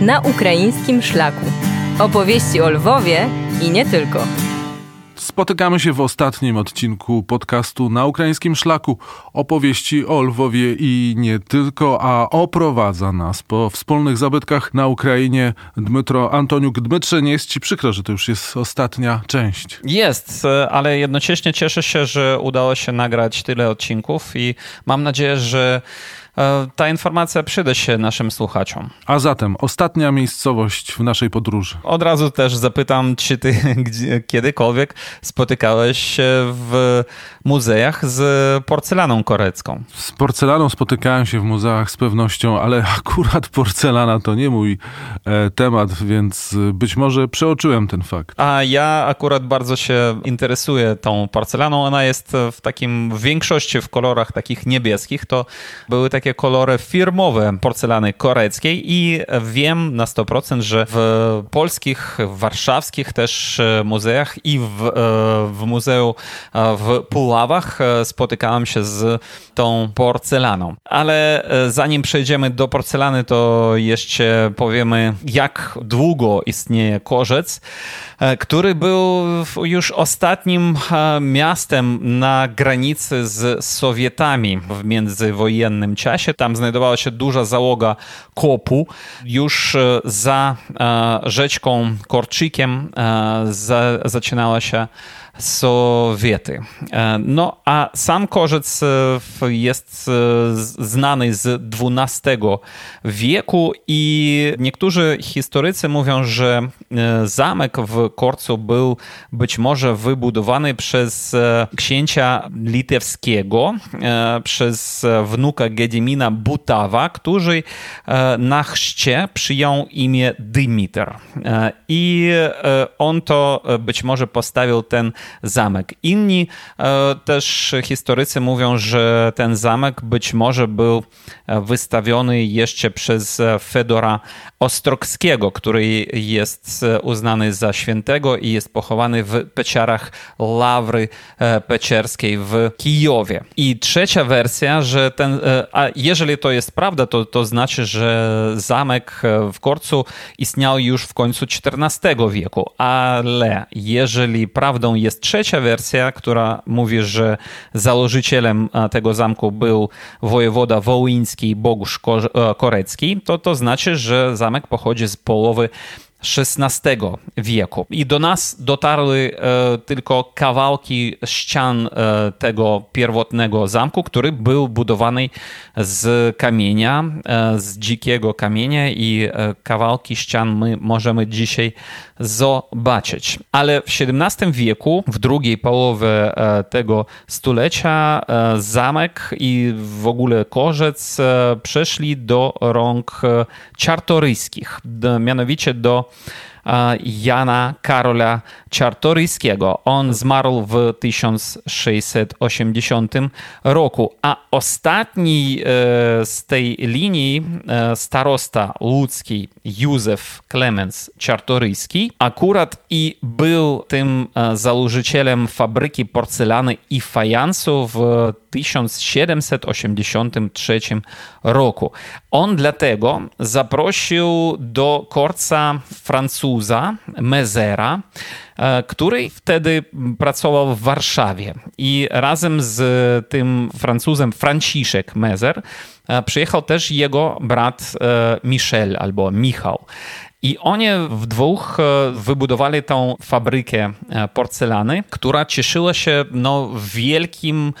na ukraińskim szlaku. Opowieści o Lwowie i nie tylko. Spotykamy się w ostatnim odcinku podcastu na ukraińskim szlaku. Opowieści o Lwowie i nie tylko, a oprowadza nas po wspólnych zabytkach na Ukrainie Dmytro Antoniuk. Dmytrze, nie jest ci przykro, że to już jest ostatnia część. Jest, ale jednocześnie cieszę się, że udało się nagrać tyle odcinków i mam nadzieję, że E, ta informacja przyda się naszym słuchaczom. A zatem ostatnia miejscowość w naszej podróży. Od razu też zapytam, czy ty kiedykolwiek spotykałeś się w muzeach z porcelaną korecką? Z porcelaną spotykałem się w muzeach z pewnością, ale akurat porcelana to nie mój e, temat, więc być może przeoczyłem ten fakt. A ja akurat bardzo się interesuję tą porcelaną. Ona jest w takim w większości w kolorach takich niebieskich. To były takie takie kolory firmowe porcelany koreckiej i wiem na 100%, że w polskich, warszawskich też e, muzeach i w, e, w muzeum e, w Puławach spotykałem się z tą porcelaną. Ale zanim przejdziemy do porcelany, to jeszcze powiemy, jak długo istnieje korzec, który był już ostatnim miastem na granicy z Sowietami w międzywojennym czasie czasie. Tam znajdowała się duża załoga kopu. Już e, za e, rzeczką Korczykiem e, zaczynała się Sowiety. E, no a sam korzec e, jest e, znany z XII wieku i niektórzy historycy mówią, że zamek w Korcu był być może wybudowany przez księcia litewskiego, przez wnuka Gedimina Butawa, który na chrzcie przyjął imię Dymiter. I on to być może postawił ten zamek. Inni e, też historycy mówią, że ten zamek być może był e, wystawiony jeszcze przez e, Fedora Ostrogskiego, który jest uznany za świętego i jest pochowany w peciarach Lawry Pecierskiej w Kijowie. I trzecia wersja, że ten, a jeżeli to jest prawda, to, to znaczy, że zamek w Korcu istniał już w końcu XIV wieku, ale jeżeli prawdą jest jest trzecia wersja, która mówi, że założycielem tego zamku był wojewoda wołyński Bogusz Korecki, to to znaczy, że zamek pochodzi z połowy XVI wieku. I do nas dotarły e, tylko kawałki ścian e, tego pierwotnego zamku, który był budowany z kamienia, e, z dzikiego kamienia i kawałki ścian my możemy dzisiaj zobaczyć. Ale w XVII wieku, w drugiej połowie tego stulecia, zamek i w ogóle korzec przeszli do rąk czartoryskich, mianowicie do Jana Karola Czartoryskiego. On zmarł w 1680 roku, a ostatni e, z tej linii e, starosta łódzki Józef Klemens Czartoryski akurat i był tym e, założycielem fabryki porcelany i fajansu w 1783 roku. On dlatego zaprosił do korca Francuza Mezera, e, który wtedy pracował w Warszawie i razem z tym Francuzem Franciszek Mezer e, przyjechał też jego brat e, Michel albo Michał. I oni w dwóch wybudowali tą fabrykę porcelany, która cieszyła się no, wielkim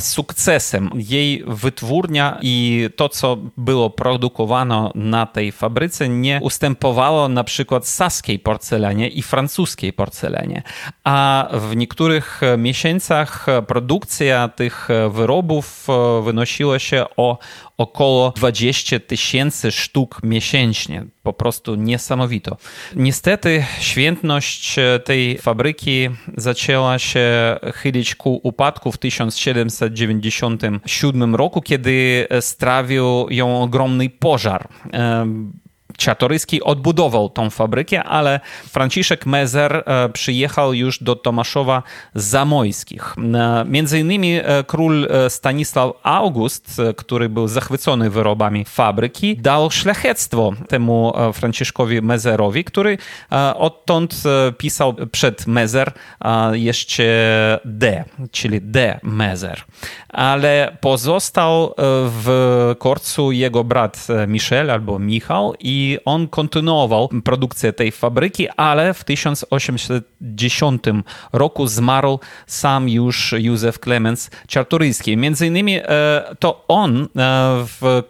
sukcesem. Jej wytwórnia i to, co było produkowane na tej fabryce, nie ustępowało na przykład saskiej porcelanie i francuskiej porcelanie. A w niektórych miesiącach produkcja tych wyrobów wynosiła się o około 20 tysięcy sztuk miesięcznie. Po prostu niesamowito. Niestety świętność tej fabryki zaczęła się chylić ku upadku w 1797 roku, kiedy strawił ją ogromny pożar Czartoryski odbudował tą fabrykę, ale Franciszek Mezer przyjechał już do Tomaszowa Zamojskich. Między innymi król Stanisław August, który był zachwycony wyrobami fabryki, dał szlachectwo temu Franciszkowi Mezerowi, który odtąd pisał przed Mezer jeszcze D, czyli D Mezer. Ale pozostał w Korcu jego brat Michel albo Michał i on kontynuował produkcję tej fabryki, ale w 1810 roku zmarł sam już Józef Klemens Czartoryski. Między innymi to on w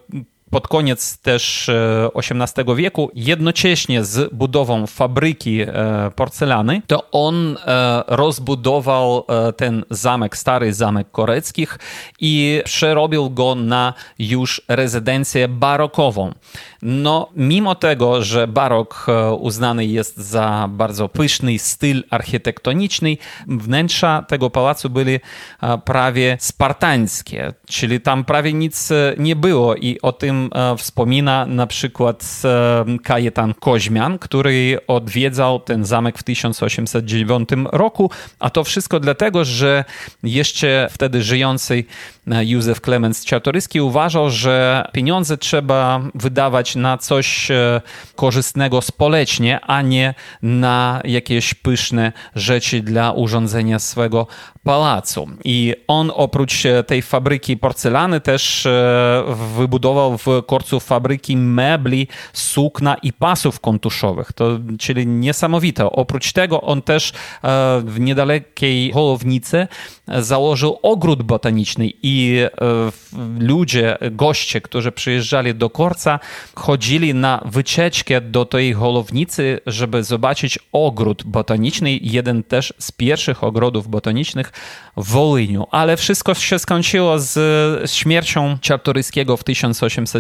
pod koniec też XVIII wieku, jednocześnie z budową fabryki porcelany, to on rozbudował ten zamek, stary zamek Koreckich i przerobił go na już rezydencję barokową. No, mimo tego, że barok uznany jest za bardzo pyszny styl architektoniczny, wnętrza tego pałacu byli prawie spartańskie, czyli tam prawie nic nie było i o tym wspomina na przykład Kajetan Koźmian, który odwiedzał ten zamek w 1809 roku, a to wszystko dlatego, że jeszcze wtedy żyjący Józef Klemens Czartoryski uważał, że pieniądze trzeba wydawać na coś korzystnego społecznie, a nie na jakieś pyszne rzeczy dla urządzenia swego pałacu. I on oprócz tej fabryki porcelany też wybudował w Korcu fabryki mebli, sukna i pasów kontuszowych. To, czyli niesamowite. Oprócz tego on też w niedalekiej Holownicy założył ogród botaniczny i ludzie, goście, którzy przyjeżdżali do Korca, chodzili na wycieczkę do tej Holownicy, żeby zobaczyć ogród botaniczny. Jeden też z pierwszych ogrodów botanicznych w Wołyniu. Ale wszystko się skończyło z śmiercią Czartoryskiego w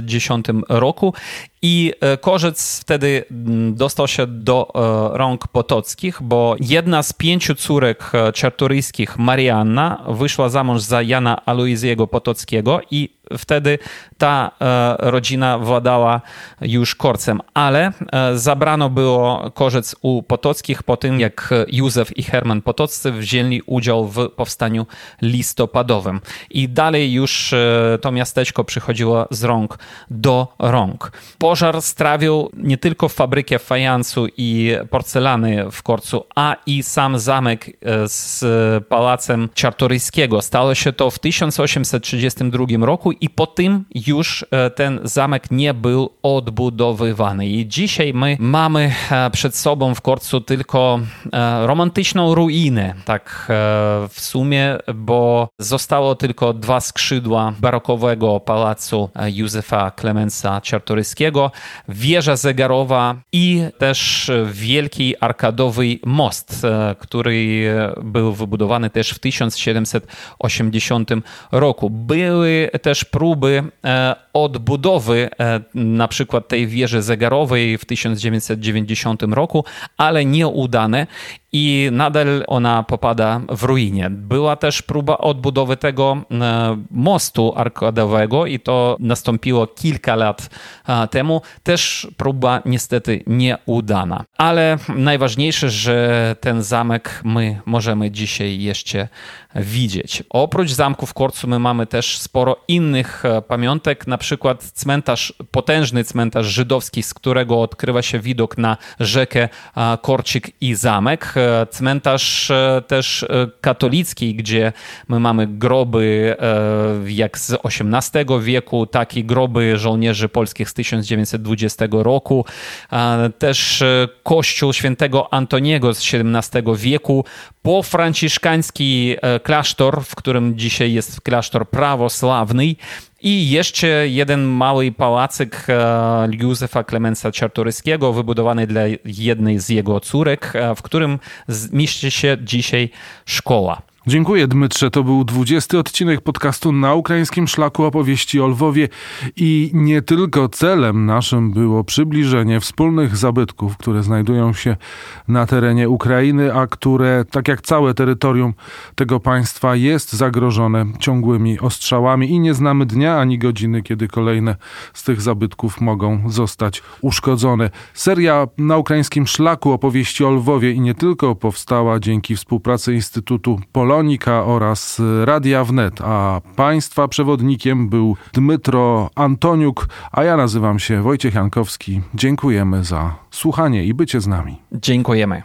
1810 roku i Korzec wtedy dostał się do rąk Potockich, bo jedna z pięciu córek czartoryskich, Marianna, wyszła za mąż za Jana Aloizjego Potockiego i wtedy ta rodzina władała już Korcem, ale zabrano było Korzec u Potockich po tym, jak Józef i Herman Potoccy wzięli udział w powstaniu listopadowym. I dalej już to miasteczko przychodziło z rąk do rąk. Pożar strawił nie tylko fabrykę fajansu i porcelany w Korcu, a i sam zamek z pałacem Czartoryskiego. Stało się to w 1832 roku i po tym już ten zamek nie był odbudowywany. I dzisiaj my mamy przed sobą w Korcu tylko romantyczną ruinę, tak w sumie, bo zostało tylko dwa skrzydła barokowego pałacu Józefa Klemensa Czartoryskiego, wieża zegarowa i też wielki arkadowy most, który był wybudowany też w 1780 roku. Były też próby odbudowy na przykład tej wieży zegarowej w 1990 roku, ale nieudane i nadal ona popada w ruinie. Była też próba odbudowy tego mostu arkadowego i to nastąpiło kilka lat temu. Też próba niestety nieudana. Ale najważniejsze, że ten zamek my możemy dzisiaj jeszcze widzieć. Oprócz zamku w Korcu my mamy też sporo innych pamiątek, na przykład cmentarz, potężny cmentarz żydowski, z którego odkrywa się widok na rzekę Korcik i zamek. Cmentarz też katolicki, gdzie my mamy groby jak z XVIII wieku, tak i groby żołnierzy polskich z 1920 roku. Też kościół świętego Antoniego z XVII wieku, pofranciszkański klasztor, w którym dzisiaj jest klasztor prawosławny i jeszcze jeden mały pałacyk Józefa Klemensa Czartoryskiego, wybudowany dla jednej z jego córek, w którym mieści się dzisiaj szkoła. Dziękuję Dmytrze. To był 20 odcinek podcastu na ukraińskim szlaku opowieści o Lwowie i nie tylko celem naszym było przybliżenie wspólnych zabytków, które znajdują się na terenie Ukrainy, a które, tak jak całe terytorium tego państwa, jest zagrożone ciągłymi ostrzałami i nie znamy dnia ani godziny, kiedy kolejne z tych zabytków mogą zostać uszkodzone. Seria na ukraińskim szlaku opowieści o Lwowie i nie tylko powstała dzięki współpracy Instytutu Polonia, Polonika oraz Radia Wnet, a państwa przewodnikiem był Dmytro Antoniuk, a ja nazywam się Wojciech Jankowski. Dziękujemy za słuchanie i bycie z nami. Dziękujemy.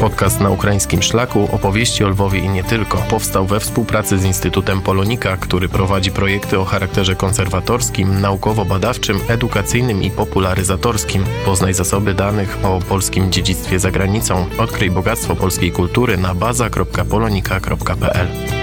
Podcast na ukraińskim szlaku opowieści o Lwowie i nie tylko powstał we współpracy z Instytutem Polonika, który prowadzi projekty o charakterze konserwatorskim, naukowo-badawczym, edukacyjnym i popularyzatorskim. Poznaj zasoby danych o polskim dziedzictwie za granicą. Odkryj bogactwo polskiej kultury na baza.polonika.pl.